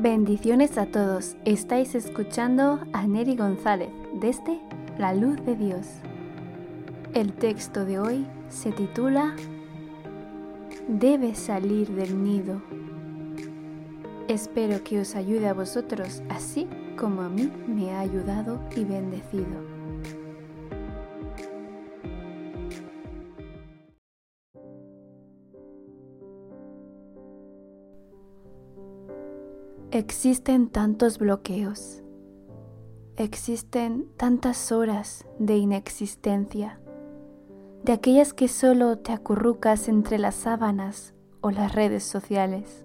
Bendiciones a todos. Estáis escuchando a Neri González desde La Luz de Dios. El texto de hoy se titula Debe salir del nido. Espero que os ayude a vosotros así como a mí me ha ayudado y bendecido. Existen tantos bloqueos, existen tantas horas de inexistencia, de aquellas que solo te acurrucas entre las sábanas o las redes sociales.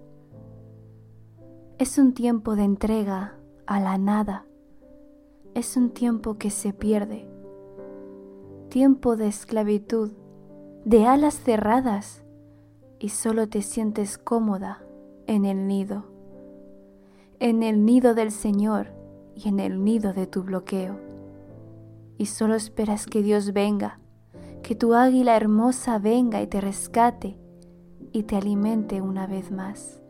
Es un tiempo de entrega a la nada, es un tiempo que se pierde, tiempo de esclavitud, de alas cerradas y solo te sientes cómoda en el nido en el nido del Señor y en el nido de tu bloqueo. Y solo esperas que Dios venga, que tu águila hermosa venga y te rescate y te alimente una vez más.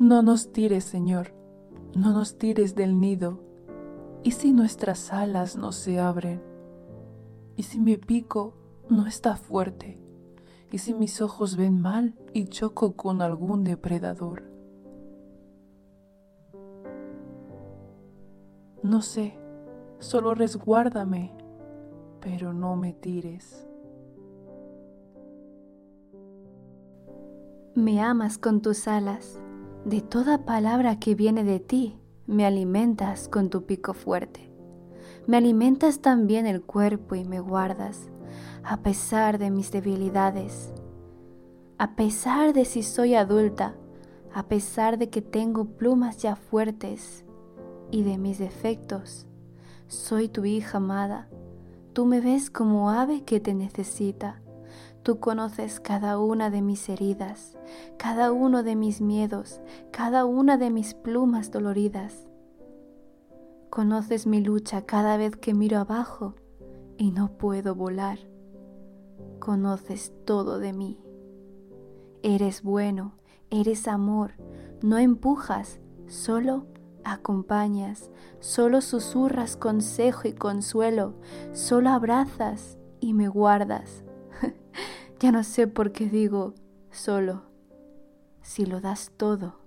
No nos tires, Señor, no nos tires del nido. ¿Y si nuestras alas no se abren? ¿Y si mi pico no está fuerte? y si mis ojos ven mal y choco con algún depredador. No sé, solo resguárdame, pero no me tires. Me amas con tus alas, de toda palabra que viene de ti, me alimentas con tu pico fuerte. Me alimentas también el cuerpo y me guardas a pesar de mis debilidades, a pesar de si soy adulta, a pesar de que tengo plumas ya fuertes y de mis defectos. Soy tu hija amada. Tú me ves como ave que te necesita. Tú conoces cada una de mis heridas, cada uno de mis miedos, cada una de mis plumas doloridas. Conoces mi lucha cada vez que miro abajo y no puedo volar conoces todo de mí. Eres bueno, eres amor, no empujas, solo acompañas, solo susurras consejo y consuelo, solo abrazas y me guardas. ya no sé por qué digo solo, si lo das todo.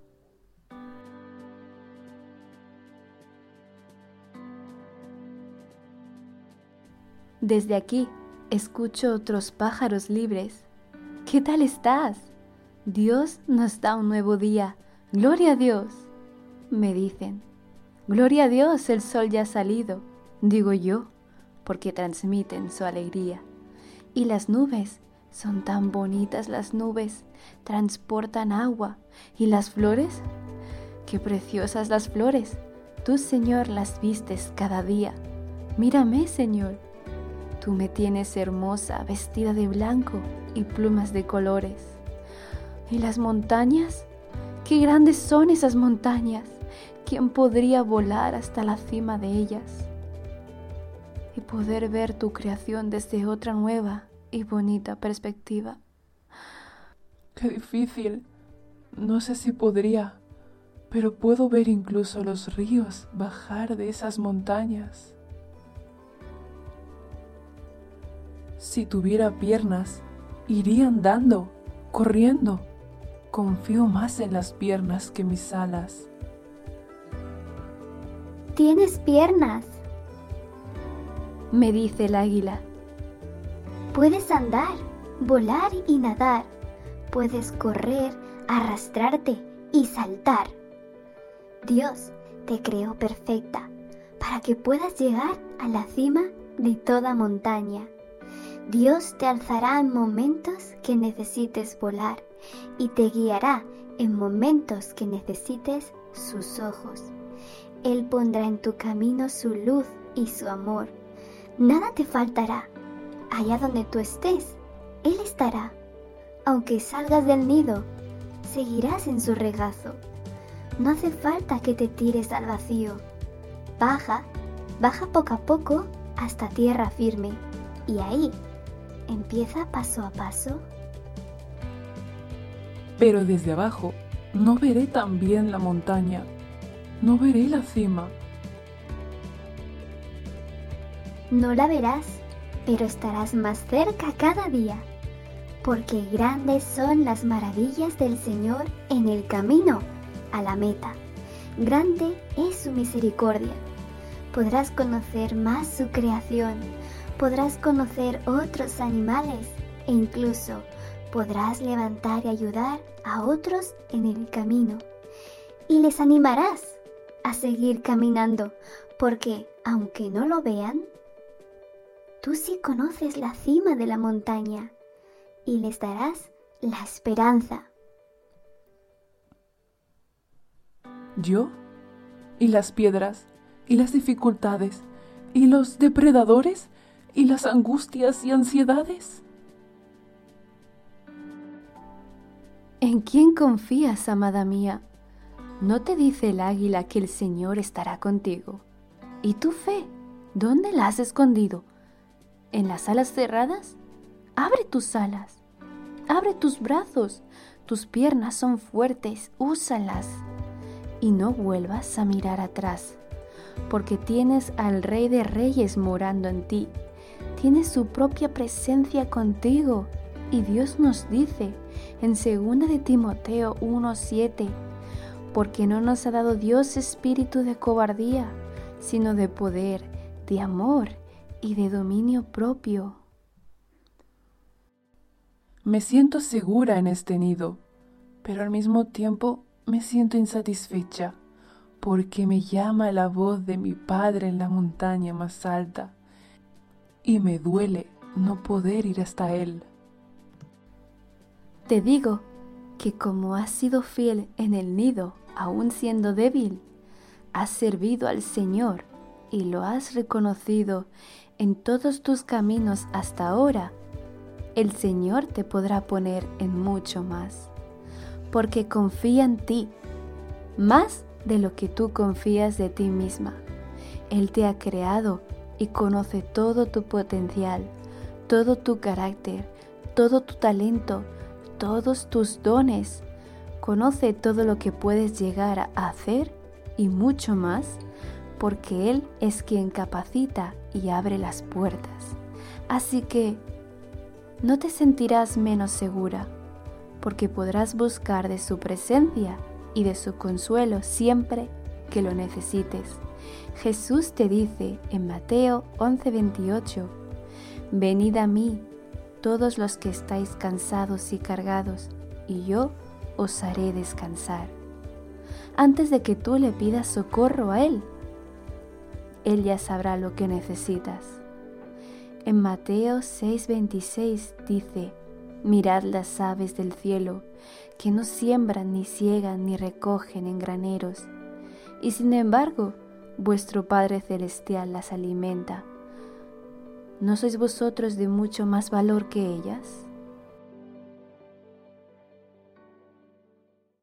Desde aquí escucho otros pájaros libres. ¿Qué tal estás? Dios nos da un nuevo día. Gloria a Dios. Me dicen. Gloria a Dios, el sol ya ha salido. Digo yo, porque transmiten su alegría. Y las nubes, son tan bonitas las nubes, transportan agua. ¿Y las flores? Qué preciosas las flores. Tú, Señor, las vistes cada día. Mírame, Señor, Tú me tienes hermosa, vestida de blanco y plumas de colores. ¿Y las montañas? ¡Qué grandes son esas montañas! ¿Quién podría volar hasta la cima de ellas? Y poder ver tu creación desde otra nueva y bonita perspectiva. Qué difícil. No sé si podría, pero puedo ver incluso los ríos bajar de esas montañas. Si tuviera piernas, iría andando, corriendo. Confío más en las piernas que mis alas. Tienes piernas, me dice el águila. Puedes andar, volar y nadar. Puedes correr, arrastrarte y saltar. Dios te creó perfecta para que puedas llegar a la cima de toda montaña. Dios te alzará en momentos que necesites volar y te guiará en momentos que necesites sus ojos. Él pondrá en tu camino su luz y su amor. Nada te faltará. Allá donde tú estés, Él estará. Aunque salgas del nido, seguirás en su regazo. No hace falta que te tires al vacío. Baja, baja poco a poco hasta tierra firme. Y ahí Empieza paso a paso. Pero desde abajo no veré también la montaña, no veré la cima. No la verás, pero estarás más cerca cada día, porque grandes son las maravillas del Señor en el camino a la meta. Grande es su misericordia. Podrás conocer más su creación, podrás conocer otros animales e incluso podrás levantar y ayudar a otros en el camino. Y les animarás a seguir caminando, porque aunque no lo vean, tú sí conoces la cima de la montaña y les darás la esperanza. ¿Yo? ¿Y las piedras? ¿Y las dificultades? ¿Y los depredadores? ¿Y las angustias y ansiedades? ¿En quién confías, amada mía? ¿No te dice el águila que el Señor estará contigo? ¿Y tu fe? ¿Dónde la has escondido? ¿En las alas cerradas? Abre tus alas, abre tus brazos, tus piernas son fuertes, úsalas. Y no vuelvas a mirar atrás, porque tienes al Rey de Reyes morando en ti. Tienes su propia presencia contigo. Y Dios nos dice, en 2 de Timoteo 1:7, porque no nos ha dado Dios espíritu de cobardía, sino de poder, de amor y de dominio propio. Me siento segura en este nido, pero al mismo tiempo me siento insatisfecha, porque me llama la voz de mi Padre en la montaña más alta, y me duele no poder ir hasta Él. Te digo que como has sido fiel en el nido, aun siendo débil, has servido al Señor y lo has reconocido en todos tus caminos hasta ahora, el Señor te podrá poner en mucho más, porque confía en ti, más de lo que tú confías de ti misma. Él te ha creado y conoce todo tu potencial, todo tu carácter, todo tu talento, todos tus dones, conoce todo lo que puedes llegar a hacer y mucho más, porque Él es quien capacita y abre las puertas. Así que no te sentirás menos segura, porque podrás buscar de su presencia y de su consuelo siempre que lo necesites. Jesús te dice en Mateo 11:28, Venid a mí todos los que estáis cansados y cargados, y yo os haré descansar. Antes de que tú le pidas socorro a Él, Él ya sabrá lo que necesitas. En Mateo 6:26 dice, Mirad las aves del cielo, que no siembran, ni ciegan, ni recogen en graneros, y sin embargo vuestro Padre Celestial las alimenta. ¿No sois vosotros de mucho más valor que ellas?